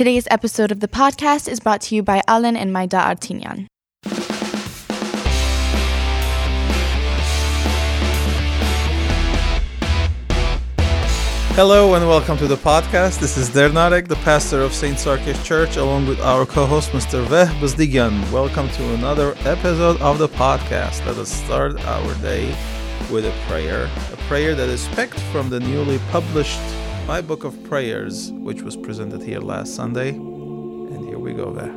Today's episode of the podcast is brought to you by Alain and Mayda Artinian. Hello and welcome to the podcast. This is Dernarek, the pastor of St. Sarkis Church, along with our co-host Mr. Veh Bazdigan. Welcome to another episode of the podcast. Let us start our day with a prayer, a prayer that is picked from the newly published My Book of Prayers, which was presented here last Sunday. And here we go, Veh.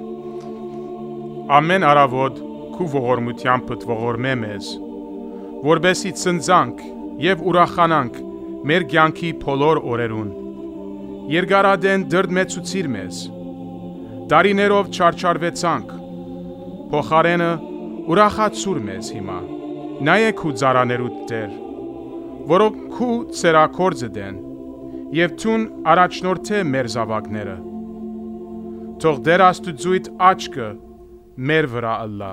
Ամեն արավոտ քու ողորմությամբ ողորմե մեզ, որբեսի ծնծանք եւ ուրախանանք մեր կյանքի փոլոր օրերուն։ Երգարադեն դրդմեցուցիր մեզ։ Դարիներով չարչարվեցանք։ Փոխարենը ուրախացուր մեզ հիմա։ Նայեք ու ծարաներուտ դեր, որով քու ցերակորձը դեն եւ ցուն առաջնորդե մեր զավակները։ Թող դեր աստուծույթ աչքը մեր վրա ըլլա։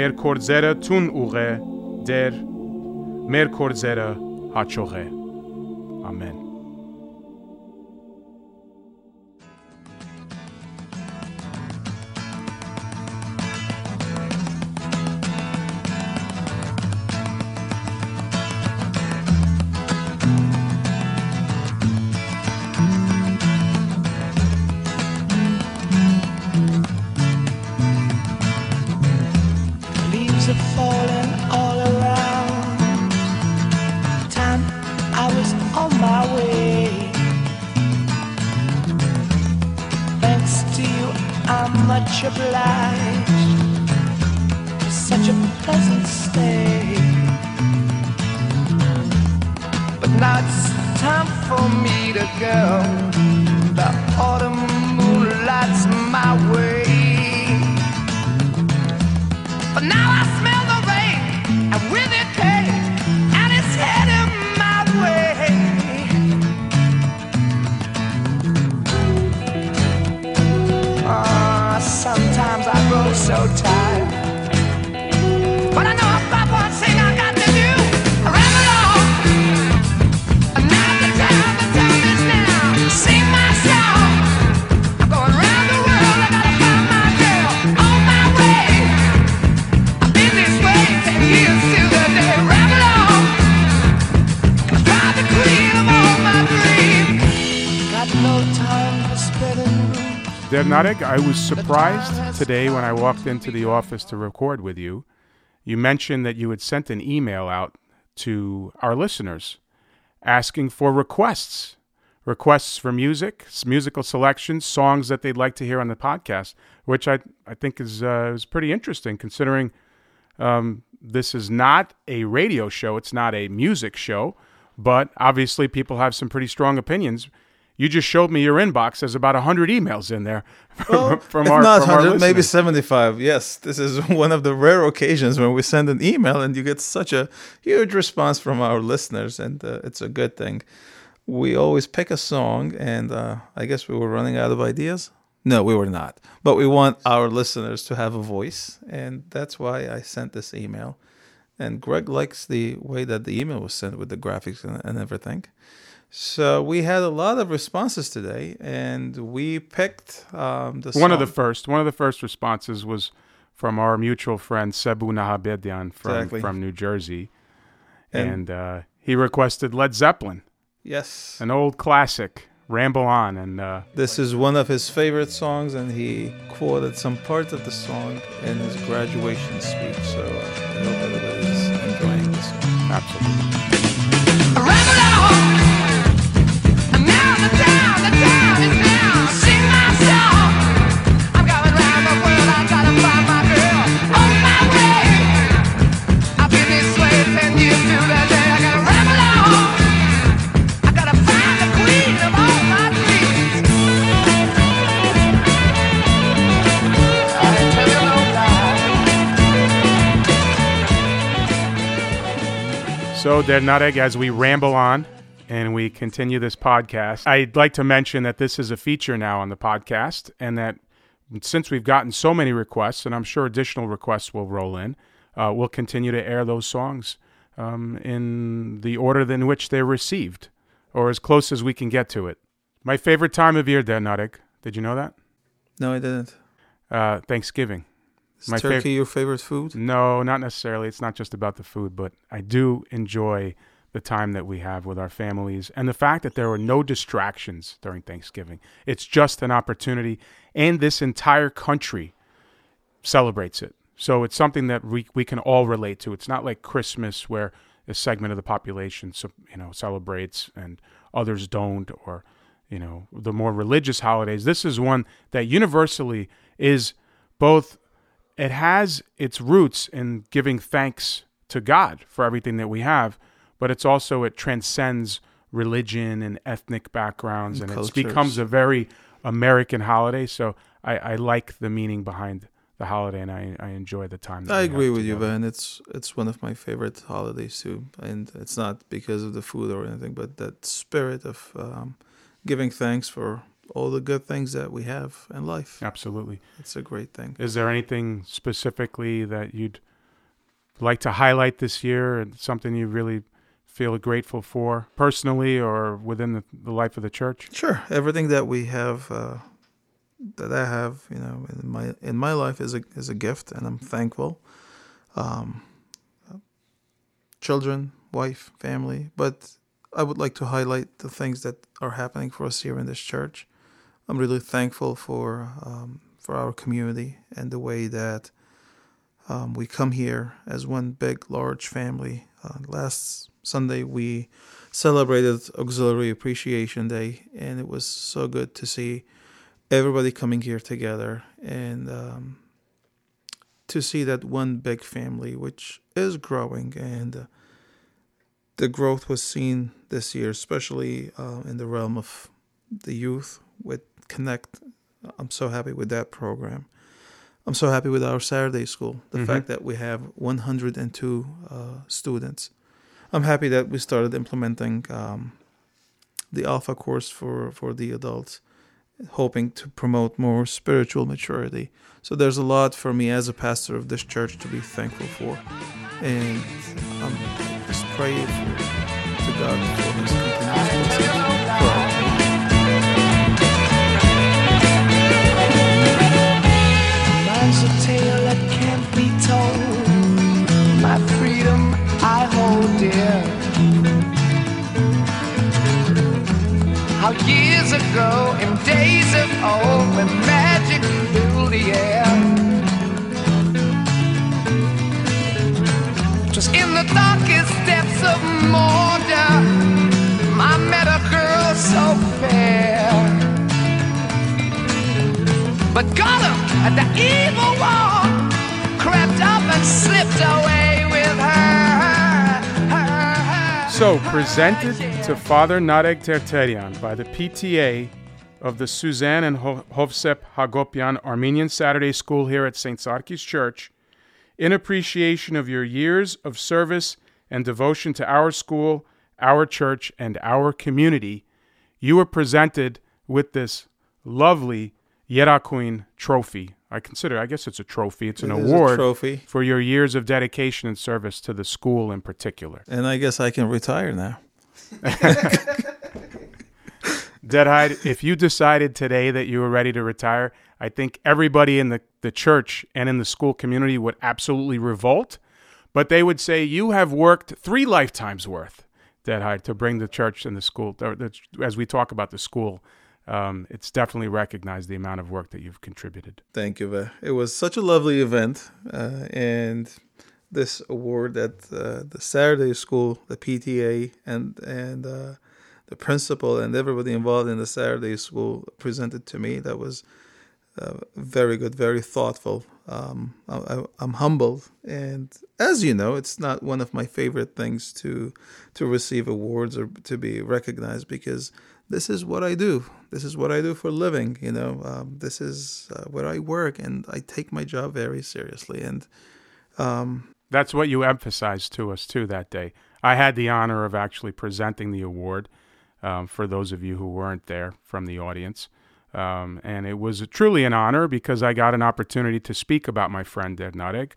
Մեր կորձերը ցուն ուղե դեր մեր կորձերը հաճող է։ Ամեն։ Leaves are falling all around. Time I was on my way. Thanks to you, I'm much obliged. for Such a pleasant stay. But now it's time for me to go. The autumn moonlight's my way. I grow but I know about one thing I got to do. I ramble on. And now the time, the time is now. Sing my song. I'm going round the world. I gotta find my girl on my way. I've been this way ten years till the day on. I find the queen of all my dreams. Got no time for spinning Dernarek, I was surprised today when I walked into the office to record with you. You mentioned that you had sent an email out to our listeners asking for requests, requests for music, musical selections, songs that they'd like to hear on the podcast, which I I think is uh, is pretty interesting considering um, this is not a radio show, it's not a music show, but obviously people have some pretty strong opinions. You just showed me your inbox. There's about hundred emails in there from, from our not from our maybe 75. Yes, this is one of the rare occasions when we send an email and you get such a huge response from our listeners, and uh, it's a good thing. We always pick a song, and uh, I guess we were running out of ideas. No, we were not. But we want our listeners to have a voice, and that's why I sent this email. And Greg likes the way that the email was sent with the graphics and, and everything. So we had a lot of responses today, and we picked um, the one of the first one of the first responses was from our mutual friend Sebu Nahabedian from Exactly. from New Jersey, And- and, uh, he requested Led Zeppelin, Yes, an old classic, "Ramble On," and uh, this is one of his favorite songs, and he quoted some parts of the song in his graduation speech. So uh, I hope everybody's enjoying this song. absolutely. Lie. So, Dernarek, as we ramble on and we continue this podcast, I'd like to mention that this is a feature now on the podcast, and that since we've gotten so many requests, and I'm sure additional requests will roll in, uh, we'll continue to air those songs um, in the order in which they're received, or as close as we can get to it. My favorite time of year, Nuttig. Did you know that? No, I didn't. Uh, Thanksgiving. Is My turkey fav- your favorite food? No, not necessarily. It's not just about the food, but I do enjoy the time that we have with our families and the fact that there were no distractions during Thanksgiving. It's just an opportunity, and this entire country celebrates it. So it's something that we, we can all relate to. It's not like Christmas where a segment of the population so, you know celebrates and others don't or you know the more religious holidays. This is one that universally is both it has its roots in giving thanks to God for everything that we have, but it's also it transcends religion and ethnic backgrounds, and, And it becomes a very American holiday. So I, I like the meaning behind the holiday, and I, I enjoy the time. That I agree with you, together. Ben. It's it's one of my favorite holidays too, and it's not because of the food or anything, but that spirit of um, giving thanks for all the good things that we have in life. Absolutely. It's a great thing. Is there anything specifically that you'd like to highlight this year, and something you really feel grateful for, personally or within the, the life of the church? Sure, everything that we have, uh, that I have, you know, in my in my life is a is a gift, and I'm thankful. Um, children, wife, family, but I would like to highlight the things that are happening for us here in this church. I'm really thankful for um, for our community and the way that um, we come here as one big, large family. Uh, last Sunday we celebrated Auxiliary Appreciation Day, and it was so good to see everybody coming here together and um, to see that one big family, which is growing, and uh, the growth was seen this year, especially uh, in the realm of the youth with Connect. I'm so happy with that program. I'm so happy with our Saturday school. The Mhm. fact that we have 102 uh, students. I'm happy that we started implementing um, the Alpha course for, for the adults, hoping to promote more spiritual maturity. So there's a lot for me as a pastor of this church to be thankful for. And I'm just praying to God for his continuous blessing How years ago, in days of old, when magic filled the air. Just in the darkest depths of Mordor, I met a girl so fair. But Gollum and the evil one crept up and slipped away So, presented to Father Narek Terterian by the PTA of the Suzanne and Hovsep Hagopian Armenian Saturday School here at St. Sarkis Church, in appreciation of your years of service and devotion to our school, our church, and our community, you were presented with this lovely Yerakuin trophy. I consider, I guess it's a trophy, it's an It award trophy. for your years of dedication and service to the school in particular. And I guess I can retire now. Deadhide, if you decided today that you were ready to retire, I think everybody in the, the church and in the school community would absolutely revolt. But they would say you have worked three lifetimes worth, Deadhide, to bring the church and the school. the- As we talk about the school, um, it's definitely recognized the amount of work that you've contributed. Thank you, Ve. It was such a lovely event, uh, and this award that uh, the Saturday school, the PTA, and and uh, the principal and everybody involved in the Saturday school presented to me. That was uh, very good, very thoughtful. Um, I, I'm humbled, and as you know, it's not one of my favorite things to to receive awards or to be recognized because this is what I do. This is what I do for a living. You know, um, this is uh, where I work, and I take my job very seriously. And um, That's what you emphasized to us too that day. I had the honor of actually presenting the award um, for those of you who weren't there from the audience. Um, and it was truly an honor because I got an opportunity to speak about my friend Ed Nuttig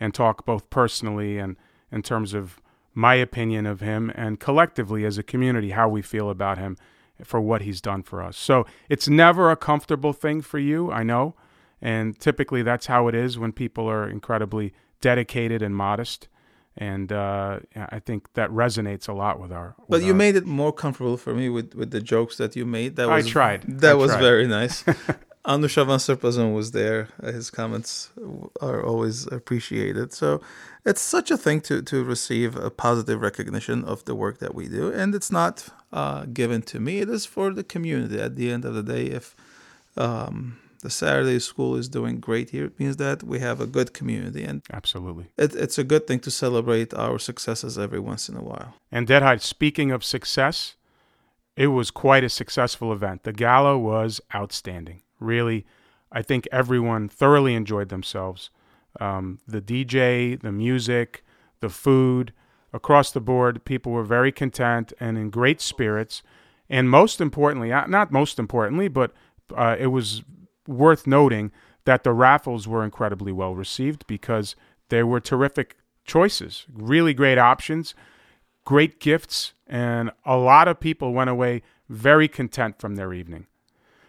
and talk both personally and in terms of my opinion of him and collectively as a community how we feel about him for what he's done for us. So it's never a comfortable thing for you, I know. And typically that's how it is when people are incredibly dedicated and modest. And uh, I think that resonates a lot with our. But you our- made it more comfortable for me with, with the jokes that you made. That I tried. That I was tried. very nice. Anoushavan Srpazan was there. Uh, His comments are always appreciated. So it's such a thing to, to receive a positive recognition of the work that we do. And it's not uh, given to me, it is for the community. At the end of the day, if um, the Saturday school is doing great here, it means that we have a good community. And Absolutely. it, it's a good thing to celebrate our successes every once in a while. And Deadhide, speaking of success, it was quite a successful event. The gala was outstanding. Really, I think everyone thoroughly enjoyed themselves. Um, the DJ, the music, the food, across the board, people were very content and in great spirits. And most importantly, uh, not most importantly, but uh, it was worth noting that the raffles were incredibly well received because they were terrific choices, really great options great gifts, and a lot of people went away very content from their evening.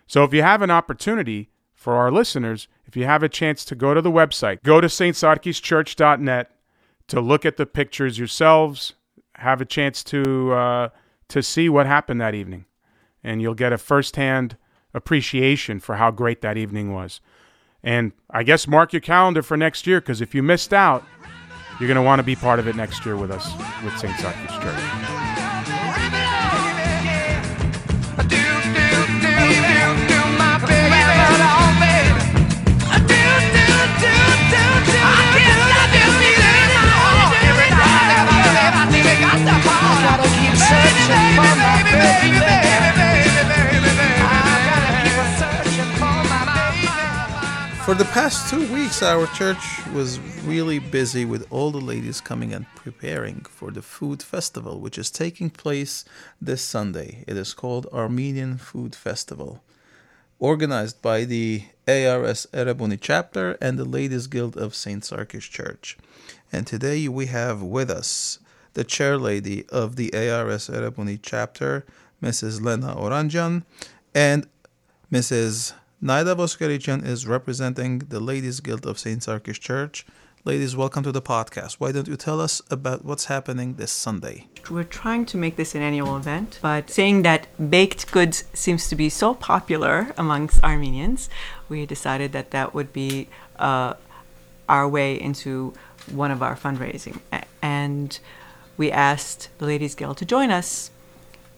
So if you have an opportunity for our listeners, if you have a chance to go to the website, go to stsarkischurch.net to look at the pictures yourselves, have a chance to uh, to see what happened that evening, and you'll get a firsthand appreciation for how great that evening was. And I guess mark your calendar for next year because if you missed out, you're going to want to be part of it next year with us with St. Sarkis Church. For the past two weeks, our church was really busy with all the ladies coming and preparing for the food festival, which is taking place this Sunday. It is called Armenian Food Festival, organized by the ARS Erebuni chapter and the Ladies Guild of St. Sarkis Church. And today we have with us the chair lady of the ARS Erebuni chapter, Mrs. Lena Oranjan, and Mrs. Naida Voskerichian is representing the Ladies Guild of St. Sarkis Church. Ladies, welcome to the podcast. Why don't you tell us about what's happening this Sunday? We're trying to make this an annual event, but seeing that baked goods seems to be so popular amongst Armenians, we decided that that would be uh, our way into one of our fundraising. And we asked the Ladies Guild to join us,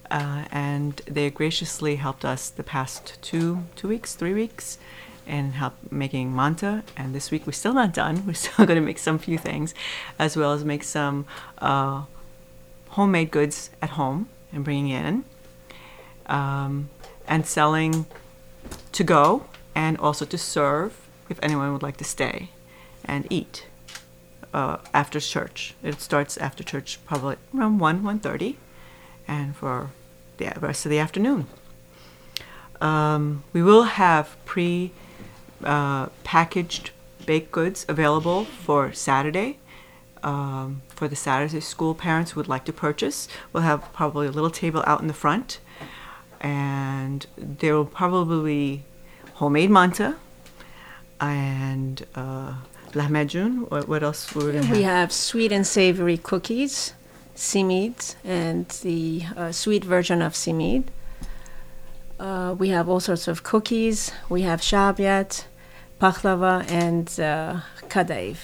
uh, and they graciously helped us the past two two weeks, three weeks, and help making manta. And this week we're still not done. We're still going to make some few things, as well as make some uh, homemade goods at home and bringing in, um, and selling to go and also to serve if anyone would like to stay and eat uh, after church. It starts after church probably around 1, 1.30 and for the rest of the afternoon. Um, we will have pre uh, packaged baked goods available for Saturday. Um, for the Saturday school parents would like to purchase, we'll have probably a little table out in the front, and there will probably be homemade manta and uh, lahmacun. What, what else were we gonna We have? have sweet and savory cookies, simid, and the uh, sweet version of simid. Uh, we have all sorts of cookies. We have shabiat, baklava, and uh, kadayif.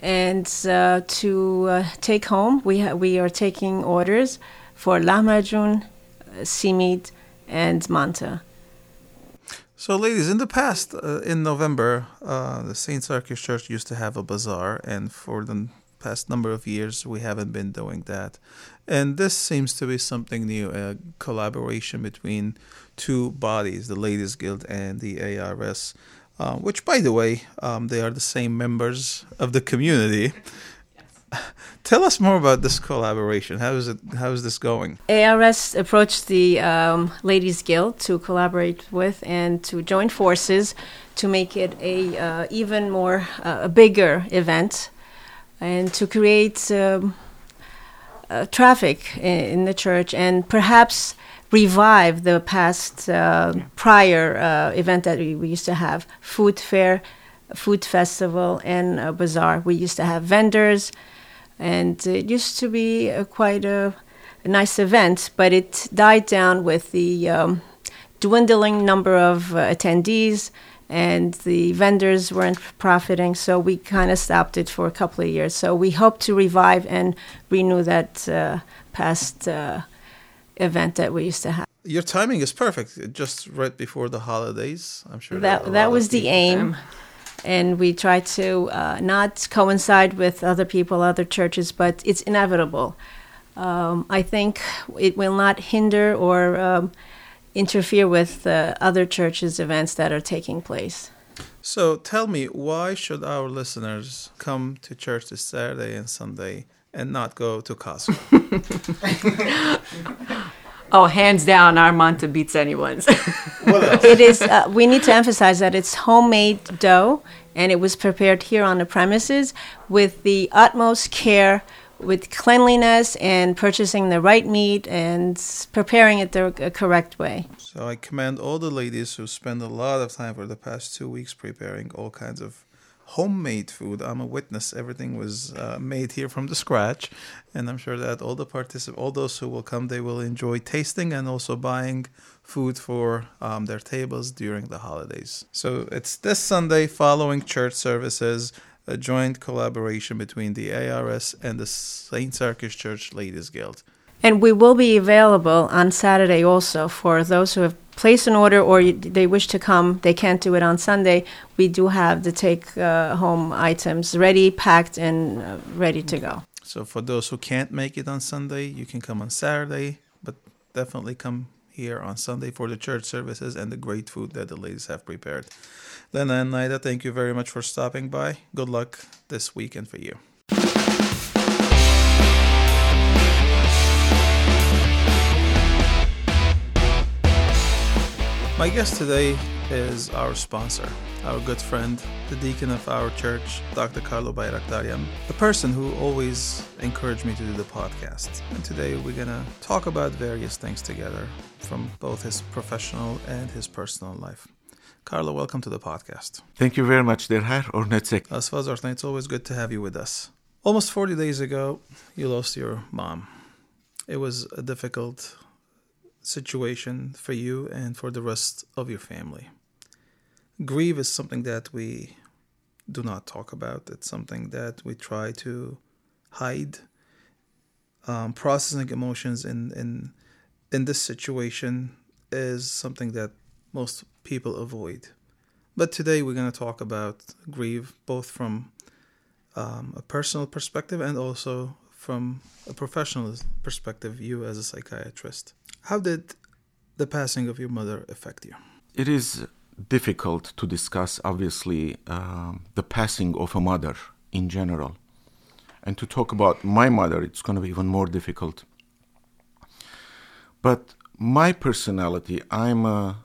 And uh, to uh, take home, we ha- we are taking orders for lahmacun, uh, simid, and manta. So, ladies, in the past, uh, in November, uh, the St. Sarkis Church used to have a bazaar, and for the past number of years, we haven't been doing that. And this seems to be something new a collaboration between two bodies, the Ladies Guild and the ARS, uh, which, by the way, um, they are the same members of the community. Tell us more about this collaboration. How is it? How is this going? ARS approached the um, Ladies Guild to collaborate with and to join forces to make it a uh, even more uh, a bigger event and to create um, uh, traffic in, the church and perhaps revive the past uh, prior uh, event that we, we used to have food fair, food festival, and a bazaar. We used to have vendors, and it used to be uh, quite a, a nice event, but it died down with the um, dwindling number of uh, attendees and the vendors weren't profiting, so we kind of stopped it for a couple of years. So we hope to revive and renew that uh, past uh, event that we used to have. Your timing is perfect. Just right before the holidays, I'm sure. That there that was the aim, and we try to uh, not coincide with other people, other churches, but it's inevitable. Um, I think it will not hinder or um, interfere with uh, other churches' events that are taking place. So tell me, why should our listeners come to church this Saturday and Sunday and not go to Costco? Oh, hands down, our manta beats anyone's. It is. Uh, we need to emphasize that it's homemade dough, and it was prepared here on the premises with the utmost care, with cleanliness and purchasing the right meat and preparing it the uh, correct way. so I commend all the ladies who spend a lot of time for the past two weeks preparing all kinds of homemade food. I'm a witness. Everything was uh, made here from the scratch, and I'm sure that all the particip- all those who will come, they will enjoy tasting and also buying food for um, their tables during the holidays. So it's this Sunday following church services. A joint collaboration between the ARS and the St. Sarkis Church Ladies Guild. And we will be available on Saturday also for those who have placed an order or you, they wish to come. They can't do it on Sunday. We do have the take uh, home items ready, packed, and uh, ready to go. So for those who can't make it on Sunday, you can come on Saturday, but definitely come here on Sunday for the church services and the great food that the ladies have prepared. Lena and Naida, thank you very much for stopping by. Good luck this weekend for you. My guest today is our sponsor, our good friend, the deacon of our church, Dr. Carlo Bayrakdarian, a person who always encouraged me to do the podcast. And today we're going to talk about various things together from both his professional and his personal life. Carlo, welcome to the podcast. Thank you very much, Derhar Ornetsek. As Fazartna, it's always good to have you with us. Almost 40 days ago, you lost your mom. It was a difficult situation for you and for the rest of your family. Grief is something that we do not talk about, it's something that we try to hide. Um, processing emotions in, in, in this situation is something that most people avoid. But today we're going to talk about grief both from um, a personal perspective and also from a professional perspective, you as a psychiatrist. How did the passing of your mother affect you? It is difficult to discuss, obviously, um, the passing of a mother in general. And to talk about my mother, it's going to be even more difficult. But my personality, I'm a,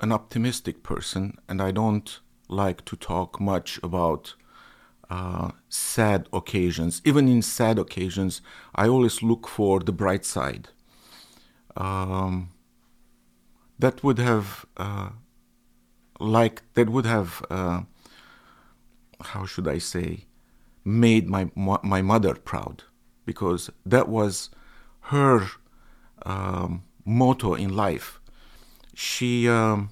an optimistic person, and I don't like to talk much about uh, sad occasions. Even in sad occasions, I always look for the bright side. Um, that would have, uh, like, that would have, uh, how should I say, made my my mother proud, because that was her um, motto in life. She, um,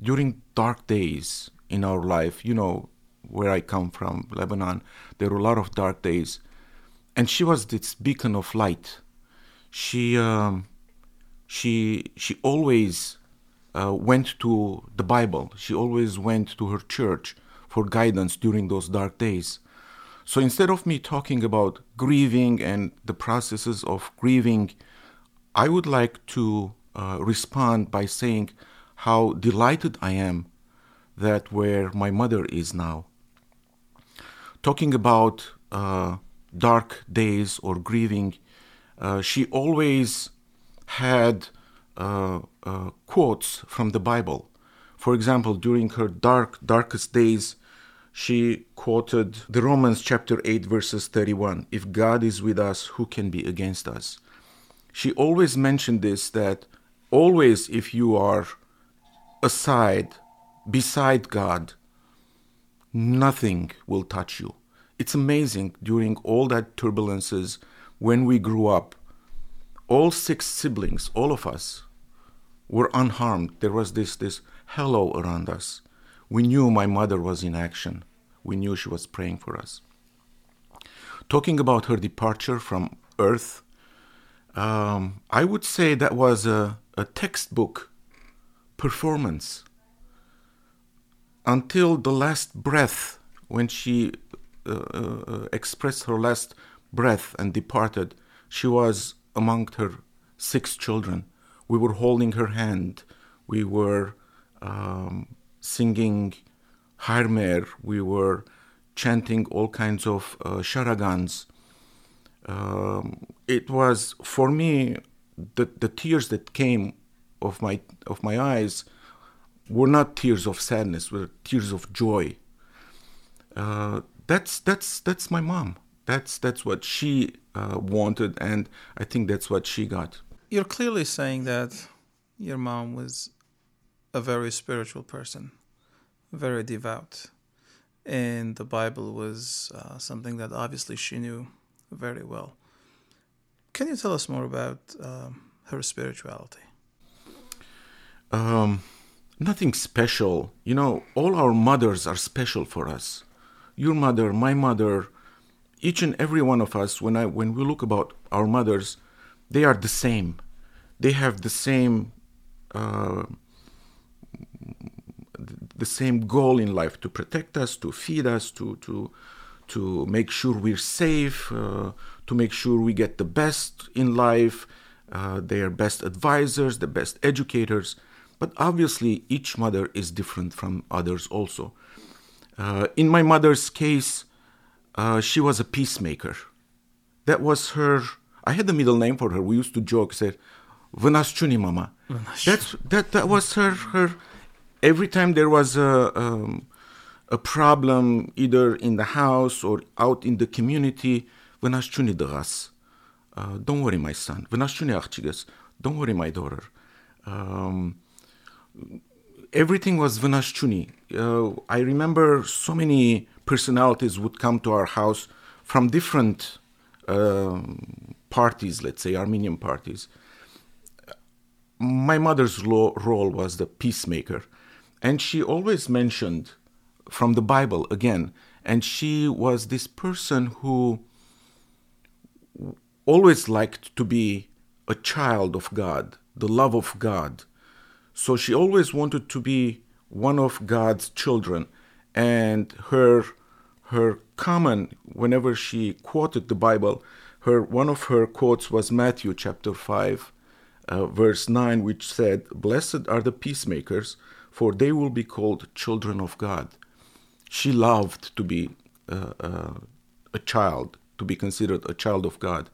during dark days in our life, you know, where I come from, Lebanon, there were a lot of dark days, and she was this beacon of light. She um, she she always uh, went to the Bible. She always went to her church for guidance during those dark days. So instead of me talking about grieving and the processes of grieving, I would like to uh, respond by saying how delighted I am that where my mother is now. Talking about uh, dark days or grieving, uh, she always had uh, uh, quotes from the Bible. For example, during her dark, darkest days, she quoted the Romans chapter 8, verses 31 If God is with us, who can be against us? she always mentioned this that always if you are aside, beside God, nothing will touch you. It's amazing during all that turbulences when we grew up, all six siblings, all of us, were unharmed. There was this this halo around us. We knew my mother was in action. We knew she was praying for us. Talking about her departure from Earth, um, I would say that was a, a textbook performance until the last breath when she uh, uh, expressed her last breath and departed she was among her six children. We were holding her hand. We were um, singing harmer. We were chanting all kinds of uh, sharagans. Um, it was for me the, the tears that came of my of my eyes were not tears of sadness were tears of joy uh, that's that's that's my mom that's that's what she uh, wanted and i think that's what she got You're clearly saying that your mom was a very spiritual person, very devout, and the Bible was uh, something that obviously she knew very well. Can you tell us more about um, her spirituality? um, nothing special. You know, all our mothers are special for us. Your mother, my mother, each and every one of us. When I when we look about our mothers, they are the same. They have the same uh, the same goal in life to protect us, to feed us, to to to make sure we're safe, uh, to make sure we get the best in life. Uh, they are best advisors, the best educators. But obviously, each mother is different from others also. Uh, in my mother's case, uh, she was a peacemaker. That was her. I had the middle name for her. We used to joke, say, "Vanaschuni mama." That's that. That was her. Her. Every time there was a um, a problem, either in the house or out in the community, "Vanaschuni dras." Uh, don't worry, my son. Vanaschuni achchigas. Don't worry, my daughter. Um, everything was Vanashchuni. Uh, I remember so many personalities would come to our house from different um, parties, let's say Armenian parties. My mother's role was the peacemaker, and she always mentioned from the Bible again, and she was this person who always liked to be a child of God, the love of God. So she always wanted to be one of God's children, and her her common whenever she quoted the Bible, her one of her quotes was Matthew chapter five, uh, verse nine, which said, "Blessed are the peacemakers, for they will be called children of God." She loved to be uh, uh, a child, to be considered a child of God.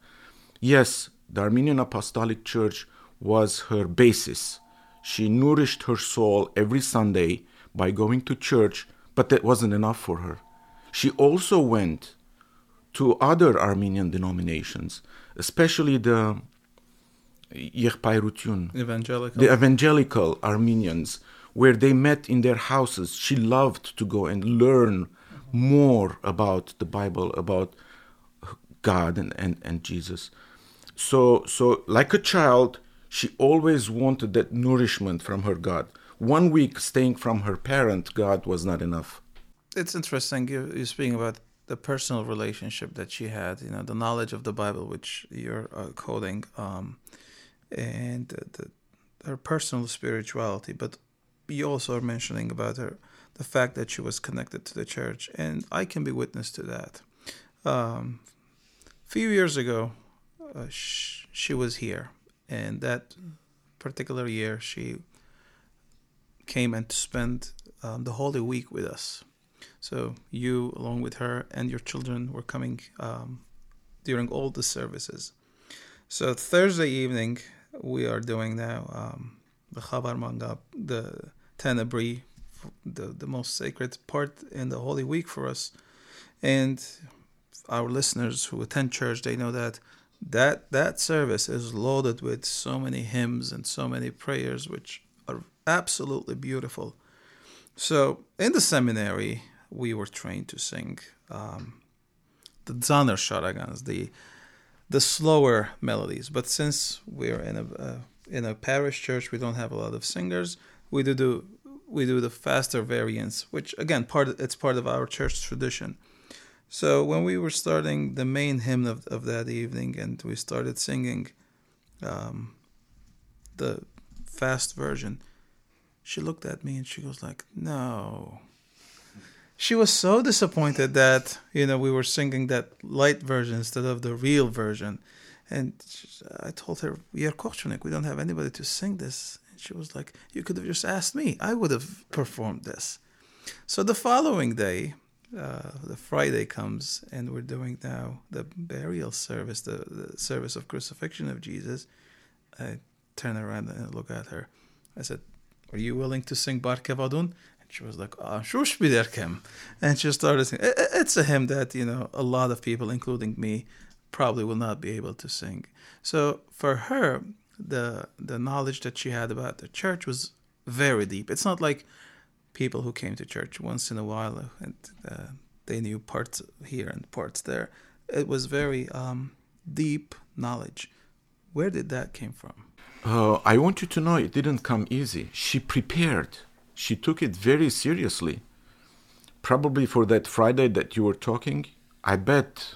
Yes, the Armenian Apostolic Church was her basis. She nourished her soul every Sunday by going to church, but that wasn't enough for her. She also went to other Armenian denominations, especially the Evangelical. the evangelical Armenians, where they met in their houses. She loved to go and learn more about the Bible, about God and, and, and Jesus. So, so like a child, she always wanted that nourishment from her God. One week staying from her parent God was not enough. it's interesting you, you're speaking about the personal relationship that she had you know the knowledge of the bible which you're uh, quoting um, and the, the, her personal spirituality but you also are mentioning about her the fact that she was connected to the church and i can be witness to that um, a few years ago uh, sh- she was here and that particular year she came and spent um, the holy week with us so you, along with her and your children, were coming um, during all the services. So Thursday evening, we are doing now um, the Chavar Mangab, the Tenebrae, the, the most sacred part in the Holy Week for us. And our listeners who attend church, they know that that that service is loaded with so many hymns and so many prayers, which are absolutely beautiful. So in the seminary, we were trained to sing um, the Zaner Sharagans, the the slower melodies. But since we're in a uh, in a parish church, we don't have a lot of singers. We do do we do the faster variants, which again part it's part of our church tradition. So when we were starting the main hymn of, of that evening, and we started singing um, the fast version, she looked at me and she goes like, "No." She was so disappointed that you know we were singing that light version instead of the real version, and I told her, "We are Kochnik. We don't have anybody to sing this." And she was like, "You could have just asked me. I would have performed this." So the following day, uh, the Friday comes, and we're doing now the burial service, the, the service of crucifixion of Jesus. I turn around and look at her. I said, "Are you willing to sing Bar Kevadun?" And she was like, "Ah, shush biderkem," and she started singing. It- it- It's a hymn that you know a lot of people, including me, probably will not be able to sing. So for her, the the knowledge that she had about the church was very deep. It's not like people who came to church once in a while and uh, they knew parts here and parts there. It was very um, deep knowledge. Where did that came from? Uh, I want you to know it didn't come easy. She prepared. She took it very seriously. Probably for that Friday that you were talking, I bet,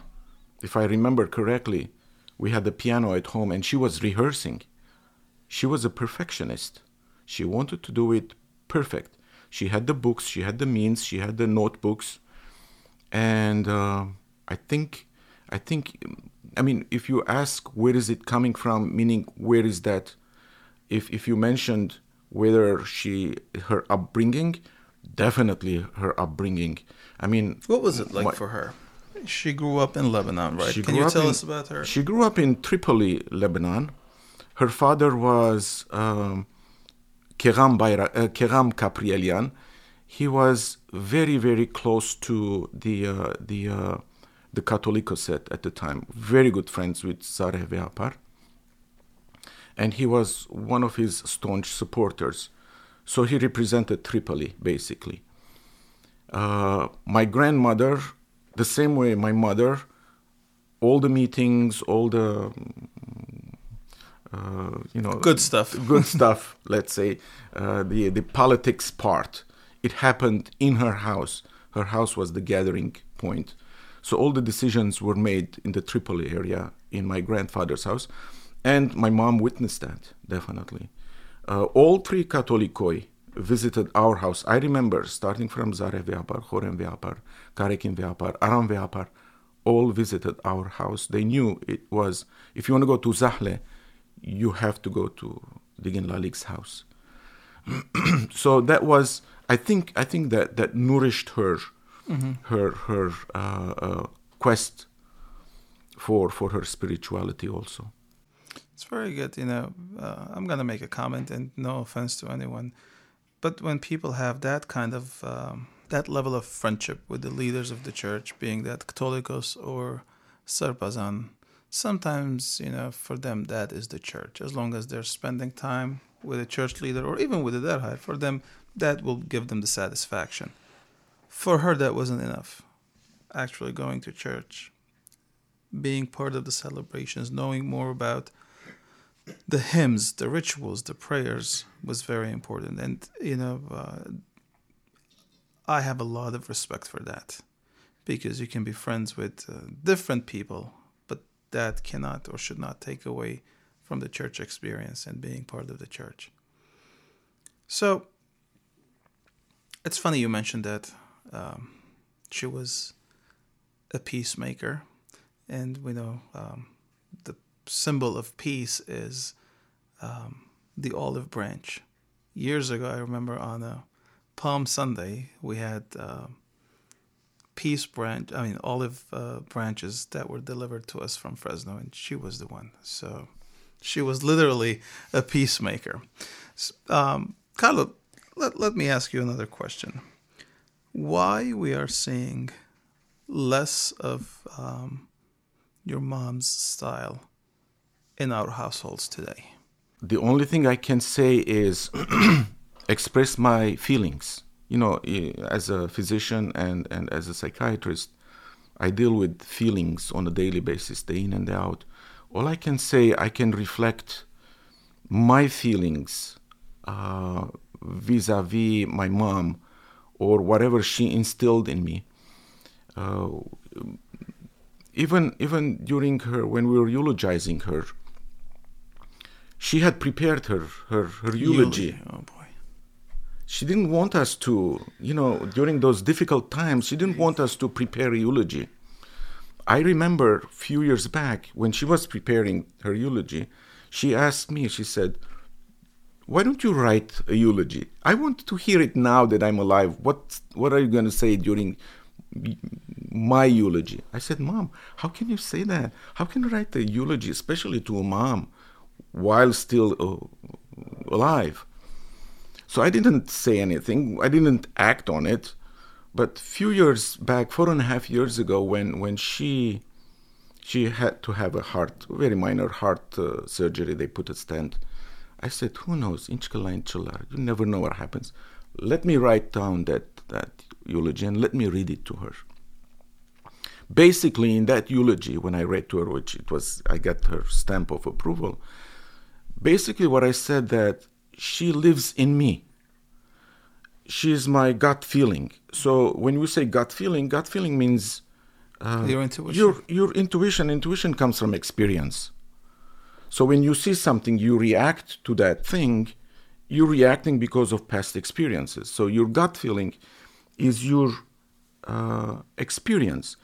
if I remember correctly, we had the piano at home and she was rehearsing. She was a perfectionist. She wanted to do it perfect. She had the books, she had the means, she had the notebooks, and uh, I think, I think, I mean, if you ask where is it coming from, meaning where is that if if you mentioned whether she her upbringing, definitely her upbringing. I mean, What was it like my- for her? She grew up in Lebanon, right? Can you tell in- us about her? She grew up in Tripoli, Lebanon. Her father was um, Keram, Bayra- uh, Keram Kaprielian. He was very, very close to the uh, the uh, the Catholicosate at the time. Very good friends with Zareh Veapar. And he was one of his staunch supporters. So he represented Tripoli, basically. Uh, my grandmother, the same way my mother, all the meetings, all the uh, you know Good stuff. good stuff. Let's say uh, the the politics part. It happened in her house. Her house was the gathering point. So all the decisions were made in the Tripoli area in my grandfather's house, and my mom witnessed that definitely. Uh, all three Katolikoi visited our house. I remember starting from Zareh Veapar, Khoren Veapar, Karekin Veapar, Aram Veapar, all visited our house. They knew it was, if you want to go to Zahle, you have to go to Digin Lalik's house. so that was, I think, I think that that nourished her, her her uh, uh, quest for for her spirituality also. It's very good. You know, uh, I'm gonna make a comment, and no offense to anyone, but when people have that kind of um, that level of friendship with the leaders of the church, being that Catholicos or Sarpazan, sometimes you know for them that is the church. As long as they're spending time with a church leader or even with a derhai, for them that will give them the satisfaction. For her, that wasn't enough. Actually, going to church, being part of the celebrations, knowing more about the hymns, the rituals, the prayers was very important. And, you know, uh, I have a lot of respect for that because you can be friends with uh, different people, that cannot or should not take away from the church experience and being part of the church. So, it's funny you mentioned that um, she was a peacemaker, and we know um, the symbol of peace is um, the olive branch. Years ago, I remember on a Palm Sunday, we had uh, peace branch, I mean, olive uh, branches that were delivered to us from Fresno, and she was the one. So she was literally a peacemaker. Um, Carlo, let, let me ask you another question. Why we are seeing less of um, your mom's style in our households today? the only thing I can say is express my feelings. You know, as a physician and, and as a psychiatrist, I deal with feelings on a daily basis, day in and day out. All I can say, I can reflect my feelings vis a vis my mom or whatever she instilled in me. Uh, even even during her when we were eulogizing her, she had prepared her her, her eulogy. Oh. She didn't want us to, you know, during those difficult times, she didn't want us to prepare eulogy. I remember a few years back when she was preparing her eulogy, she asked me, she said, Why don't you write a eulogy? I want to hear it now that I'm alive. What what are you going to say during my eulogy? I said, Mom, how can you say that? How can you write a eulogy, especially to a mom, while still uh, alive? So I didn't say anything. I didn't act on it. But few years back, four and a half years ago, when when she she had to have a heart, very minor heart uh, surgery, they put a stent. I said, "Who knows? Inchkala inchkala. You never know what happens. Let me write down that that eulogy and let me read it to her." Basically, in that eulogy, when I read to her, which it was, I got her stamp of approval. Basically, what I said that she lives in me. She is my gut feeling. So when we say gut feeling, gut feeling means uh, Your intuition. Your your intuition. Intuition comes from experience. So when you see something, you react to that thing. You're reacting because of past experiences. So your gut feeling is your uh, experience.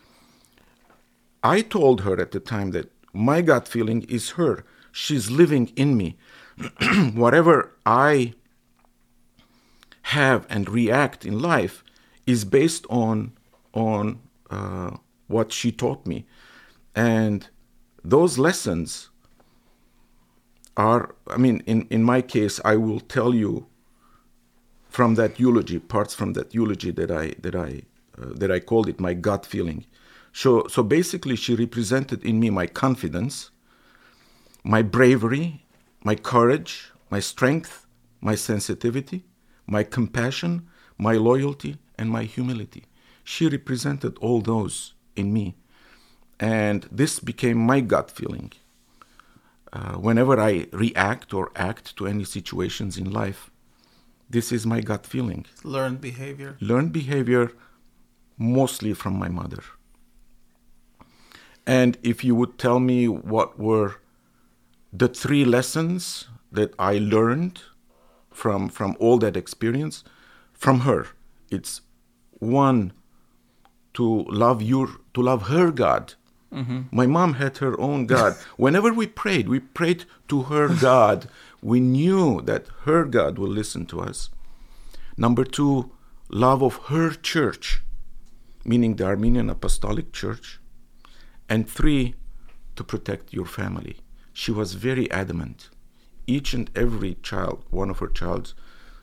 I told her at the time that my gut feeling is her. She's living in me. Whatever I have and react in life is based on on uh, what she taught me, and those lessons are. I mean, in in my case, I will tell you from that eulogy, parts from that eulogy that I that I uh, that I called it my gut feeling. So so basically, she represented in me my confidence, my bravery, my courage, my strength, my sensitivity, my compassion, my loyalty, and my humility. She represented all those in me. And this became my gut feeling. Uh, whenever I react or act to any situations in life, this is my gut feeling. Learned behavior. Learned behavior mostly from my mother. And if you would tell me what were the three lessons that I learned from from all that experience from her, it's one to love your to love her God. Mm-hmm. My mom had her own God. Whenever we prayed, we prayed to her God. We knew that her God will listen to us. Number two, love of her church, meaning the Armenian Apostolic Church. And three, to protect your family. She was very adamant. Each and every child, one of her childs,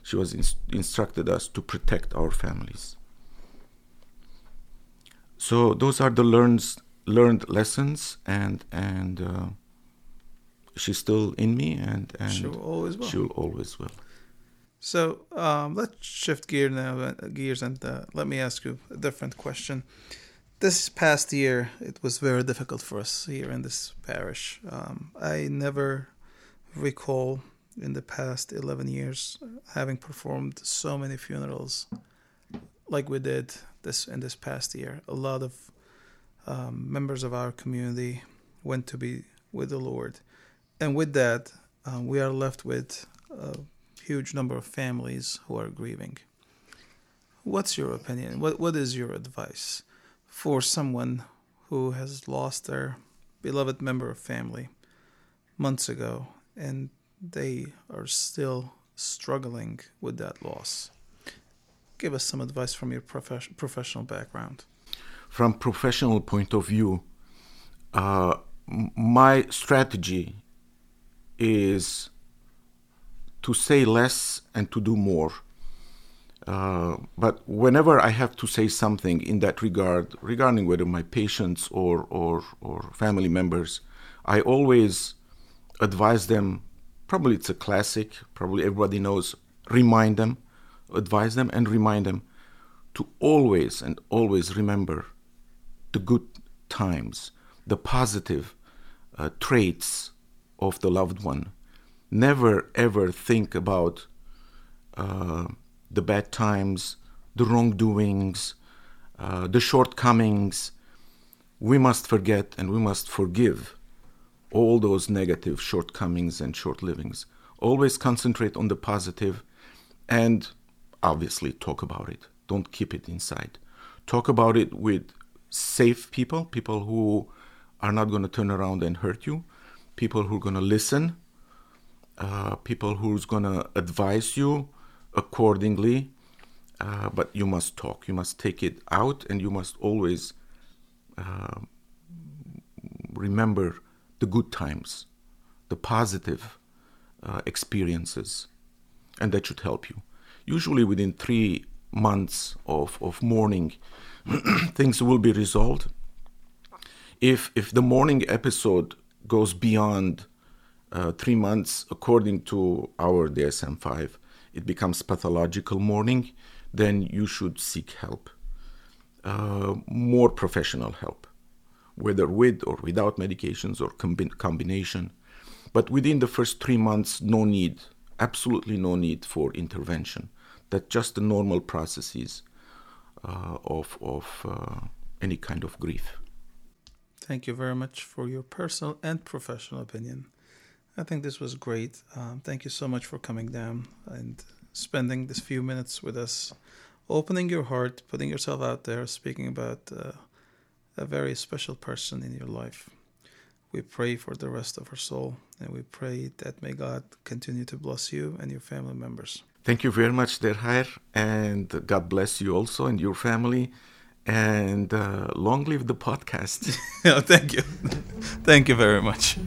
she was ins- instructed us to protect our families. So those are the learns, learned lessons, and and uh, she's still in me, and and She will always will. she will always will. So um, let's shift gear now, uh, gears, and uh, let me ask you a different question. This past year, it was very difficult for us here in this parish. Um, I never recall in the past 11 years having performed so many funerals like we did this in this past year. A lot of um, members of our community went to be with the Lord, and with that, um, we are left with a huge number of families who are grieving. What's your opinion? What What is your advice for someone who has lost their beloved member of family months ago and they are still struggling with that loss? Give us some advice from your profes- professional background. from professional point of view, uh, my strategy is to say less and to do more. Uh, but whenever I have to say something in that regard, regarding whether my patients or, or, or family members, I always advise them. Probably it's a classic. Probably everybody knows. Remind them, advise them, and remind them to always and always remember the good times, the positive uh, traits of the loved one. Never ever think about uh, the bad times, the wrongdoings, uh, the shortcomings. We must forget and we must forgive all those negative shortcomings and short livings. Always concentrate on the positive and obviously talk about it. Don't keep it inside. Talk about it with safe people, people who are not going to turn around and hurt you, people who are going to listen, uh, people who's going to advise you accordingly. Uh, but you must talk. You must take it out, and you must always uh, remember the good times, the positive uh, experiences, and that should help you. Usually, within three months of, of mourning, things will be resolved. If, if the mourning episode goes beyond uh, three months, according to our DSM 5, it becomes pathological mourning, then you should seek help. Uh, more professional help, whether with or without medications or combi- combination. But within the first three months, no need, absolutely no need for intervention. That just the normal processes uh, of, of uh, any kind of grief. Thank you very much for your personal and professional opinion. I think this was great. Um, thank you so much for coming down and spending this few minutes with us, opening your heart, putting yourself out there, speaking about uh, a very special person in your life. We pray for the rest of our soul, and we pray that may God continue to bless you and your family members. Thank you very much, Derhair, and God bless you also and your family. And uh, long live the podcast. Yeah, thank you. thank you very much.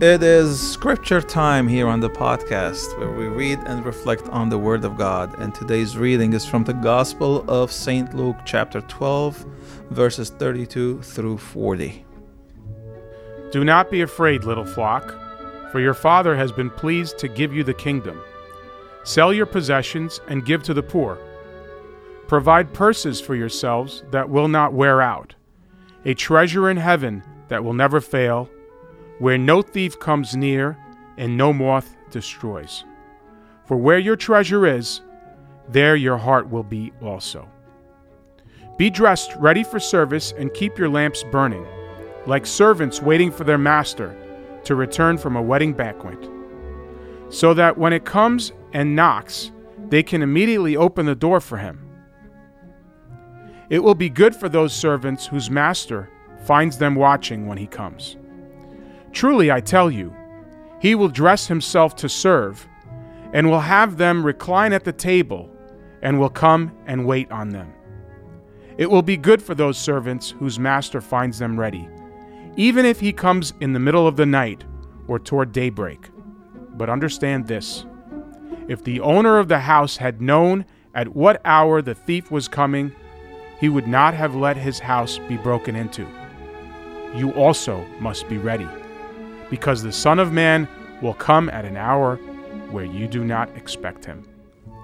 It is scripture time here on the podcast where we read and reflect on the Word of God. And today's reading is from the Gospel of St. Luke, chapter 12, verses 32 through 40. Do not be afraid, little flock, for your Father has been pleased to give you the kingdom. Sell your possessions and give to the poor. Provide purses for yourselves that will not wear out, a treasure in heaven that will never fail, where no thief comes near and no moth destroys. For where your treasure is, there your heart will be also. Be dressed ready for service and keep your lamps burning, like servants waiting for their master to return from a wedding banquet, so that when it comes and knocks, they can immediately open the door for him. It will be good for those servants whose master finds them watching when he comes. Truly, I tell you, he will dress himself to serve, and will have them recline at the table, and will come and wait on them. It will be good for those servants whose master finds them ready, even if he comes in the middle of the night or toward daybreak. But understand this if the owner of the house had known at what hour the thief was coming, he would not have let his house be broken into. You also must be ready, because the Son of Man will come at an hour where you do not expect him.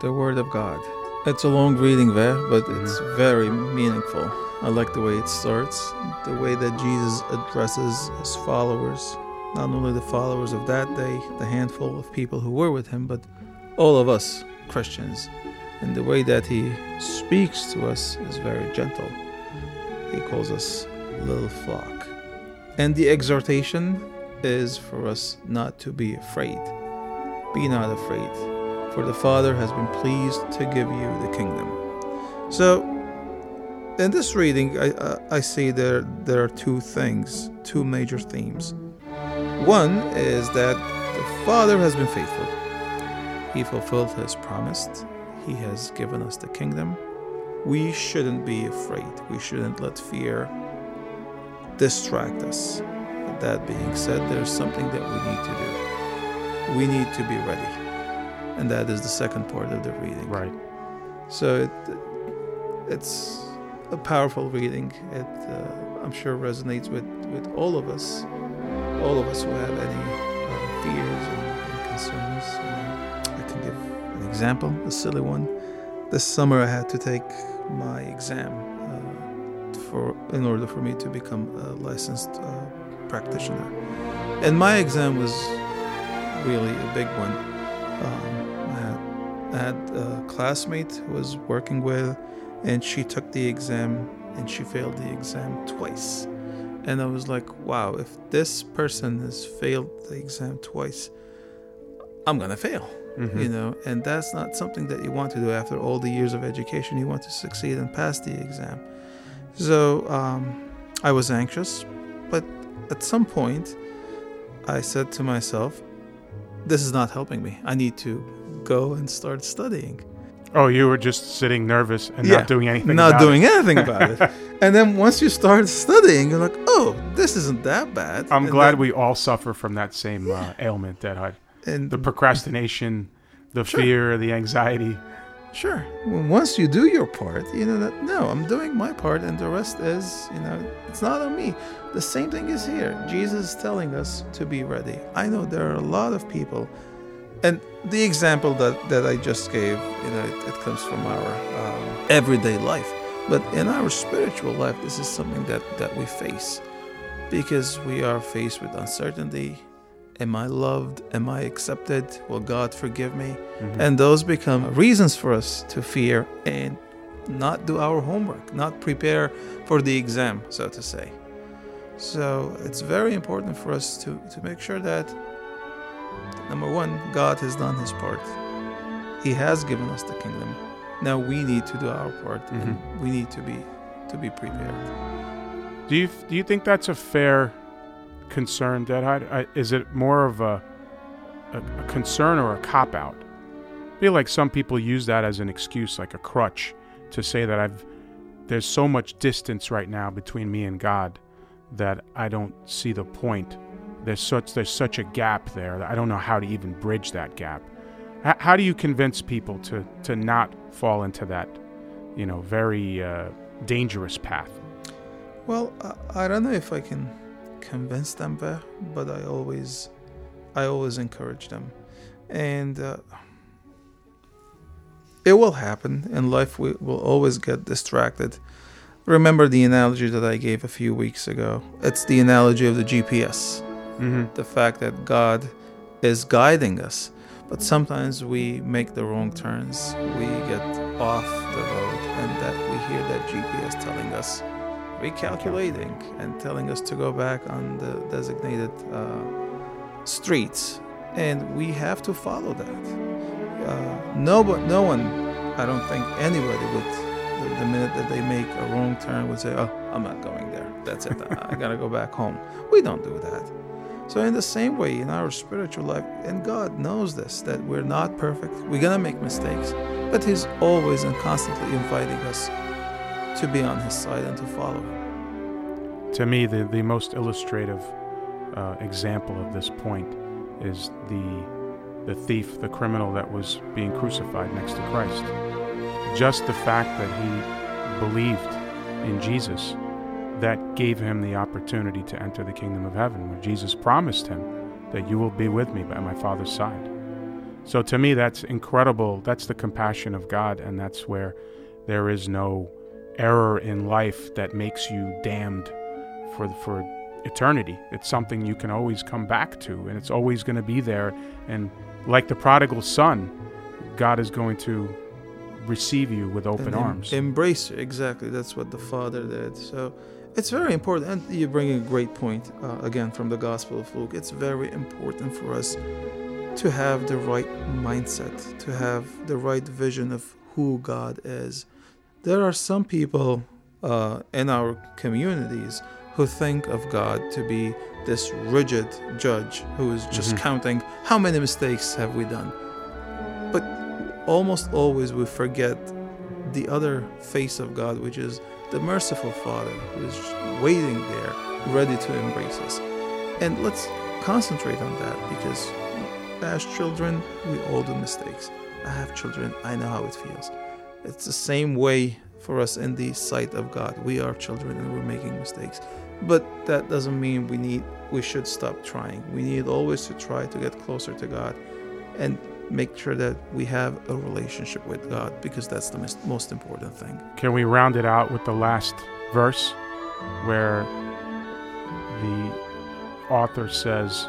The Word of God. It's a long reading there, but it's mm-hmm. very meaningful. I like the way it starts, the way that Jesus addresses his followers, not only the followers of that day, the handful of people who were with him, but all of us Christians. And the way that he speaks to us is very gentle. He calls us little flock. And the exhortation is for us not to be afraid. Be not afraid, for the Father has been pleased to give you the kingdom. So, in this reading, I, I, I see there, there are two things, two major themes. One is that the Father has been faithful. He fulfilled his promise. He has given us the kingdom. We shouldn't be afraid. We shouldn't let fear distract us. That being said, there's something that we need to do. We need to be ready. And that is the second part of the reading. Right. So it, it's a powerful reading. It, uh, I'm sure, resonates with, with all of us, all of us who have any uh, fears and, and concerns, I can give an example, a silly one. This summer, I had to take my exam uh, for in order for me to become a licensed uh, practitioner, and my exam was really a big one. Um, I had, I had a classmate who was working with, and she took the exam and she failed the exam twice. And I was like, wow, if this person has failed the exam twice, I'm gonna fail. You know, and that's not something that you want to do after all the years of education. You want to succeed and pass the exam. So um, I was anxious, at some point, I said to myself, this is not helping me. I need to go and start studying. Oh, you were just sitting nervous and not doing anything. Not doing it. anything about it. And then once you start studying, you're like, oh, this isn't that bad. I'm And glad then- we all suffer from that same uh, ailment, Derhair. and The procrastination, the Sure. fear, the anxiety. Sure. Once you do your part, you know that no, I'm doing my part, and the rest is, you know, it's not on me. The same thing is here. Jesus is telling us to be ready. I know there are a lot of people, and the example that that I just gave, you know, it, it comes from our um, everyday life, but in our spiritual life, this is something that that we face because we are faced with uncertainty. Am I loved? Am I accepted? Will God forgive me? Mm-hmm. And those become reasons for us to fear and not do our homework, not prepare for the exam, so to say. So it's very important for us to, to make sure that, number one, God has done his part. He has given us the kingdom. Now we need to do our part and mm-hmm. we need to be to be prepared. Do you do you think that's a fair concern, Dead? I, is it more of a, a, a concern or a cop out? I feel like some people use that as an excuse, like a crutch, to say that I've there's so much distance right now between me and God that I don't see the point. There's such there's such a gap there that I don't know how to even bridge that gap. H- how do you convince people to to not fall into that, you know, very uh, dangerous path? Well, I, I don't know if I can convince them there, but I always, I always encourage them, and uh, it will happen in life. We will always get distracted. Remember the analogy that I gave a few weeks ago. It's the analogy of the GPS. Mm-hmm. The fact that God is guiding us, but sometimes we make the wrong turns. We get off the road, and that we hear that GPS telling us recalculating and telling us to go back on the designated uh, streets, and we have to follow that. Uh, no, but no one, I don't think anybody would, the, the minute that they make a wrong turn, would say, "Oh, I'm not going there. That's it. I, I gotta go back home." We don't do that. So in the same way, in our spiritual life, and God knows this, that we're not perfect. We're gonna make mistakes, but He's always and constantly inviting us to be on His side and to follow Him. to me, the, the most illustrative uh, example of this point is the the thief, the criminal that was being crucified next to Christ. Just the fact that he believed in Jesus that gave him the opportunity to enter the kingdom of heaven, where Jesus promised him that you will be with me by my Father's side. So to me, that's incredible. That's the compassion of God, and that's where there is no error in life that makes you damned for for eternity. It's something you can always come back to, and it's always going to be there. And like the prodigal son, God is going to receive you with open em- arms. Embrace you. Exactly. That's what the Father did. So it's very important. And you bring a great point uh, again from the Gospel of Luke. It's very important for us to have the right mindset, to have the right vision of who God is. There are some people uh, in our communities who think of God to be this rigid judge who is just counting how many mistakes have we done. But almost always we forget the other face of God, which is the merciful Father who is waiting there, ready to embrace us. And let's concentrate on that because as children, we all do mistakes. I have children, I know how it feels. It's the same way for us in the sight of God. We are children and we're making mistakes. but that doesn't mean we need we should stop trying. We need always to try to get closer to God and make sure that we have a relationship with God because that's the most, most important thing. Can we round it out with the last verse where the author says,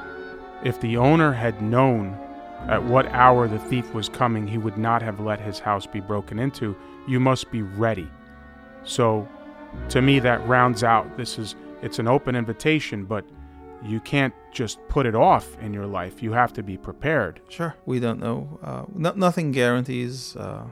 If the owner had known at what hour the thief was coming, he would not have let his house be broken into. You must be ready. So, to me, that rounds out this is it's an open invitation, but you can't just put it off in your life. You have to be prepared. Sure. We don't know. Uh, no, nothing guarantees uh,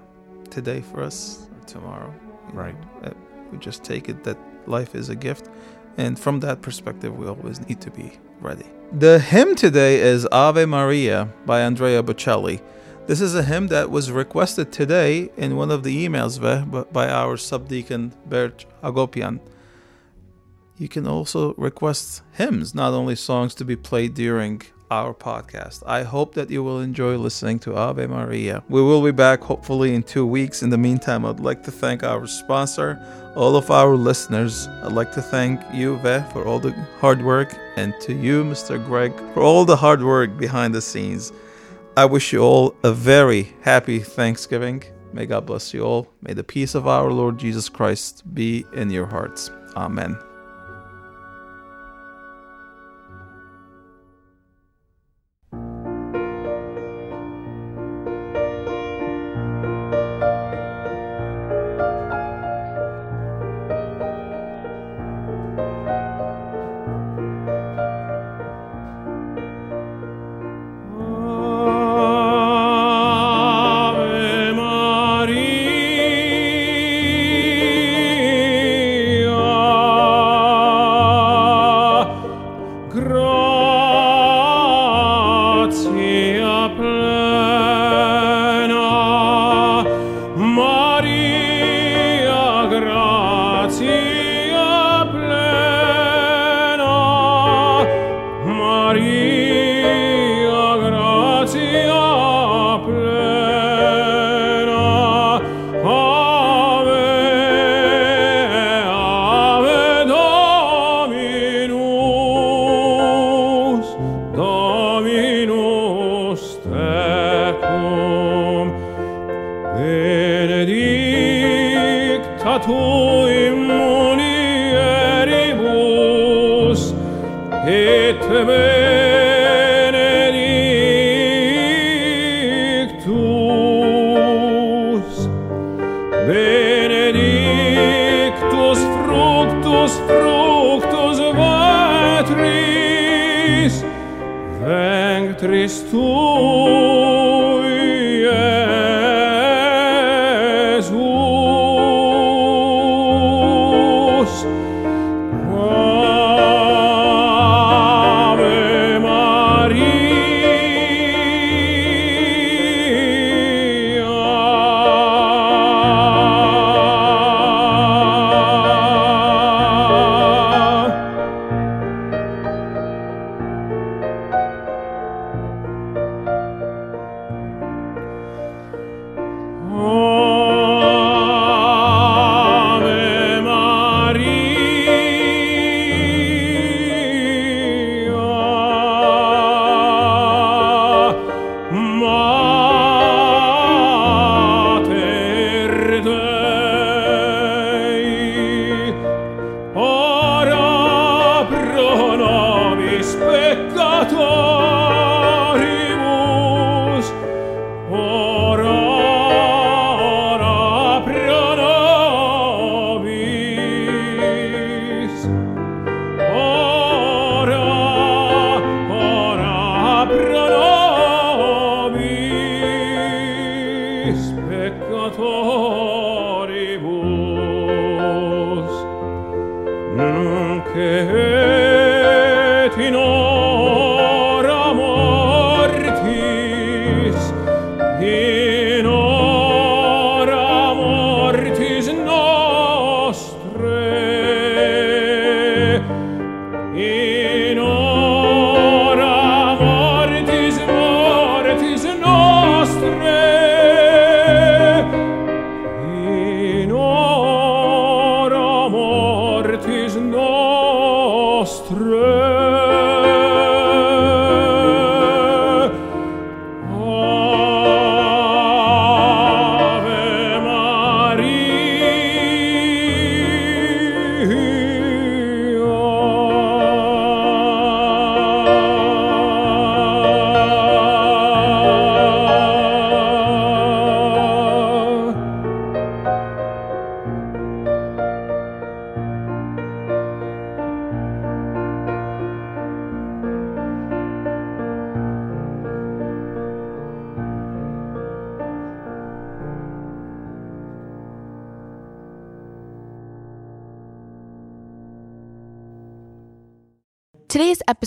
today for us or tomorrow. Right. know. Uh, we just take it that life is a gift. And from that perspective, we always need to be ready. The hymn today is Ave Maria by Andrea Bocelli. This is a hymn that was requested today in one of the emails by- our subdeacon Bert Agopian. You can also request hymns, not only songs to be played during our podcast. I hope that you will enjoy listening to Ave Maria. We will be back hopefully in two weeks. In the meantime, I'd like to thank our sponsor, all of our listeners. I'd like to thank you, Ve, for all the hard work, and to you, Mr. Greg, for all the hard work behind the scenes. I wish you all a very happy Thanksgiving. May God bless you all. May the peace of our Lord Jesus Christ be in your hearts. Amen. peccatoribus nunc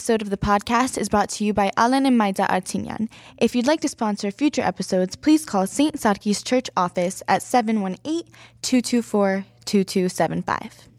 episode of the podcast is brought to you by Alain and Mayda Artinian. If you'd like to sponsor future episodes, please call St. Sarkis Church office at 718 224 2275.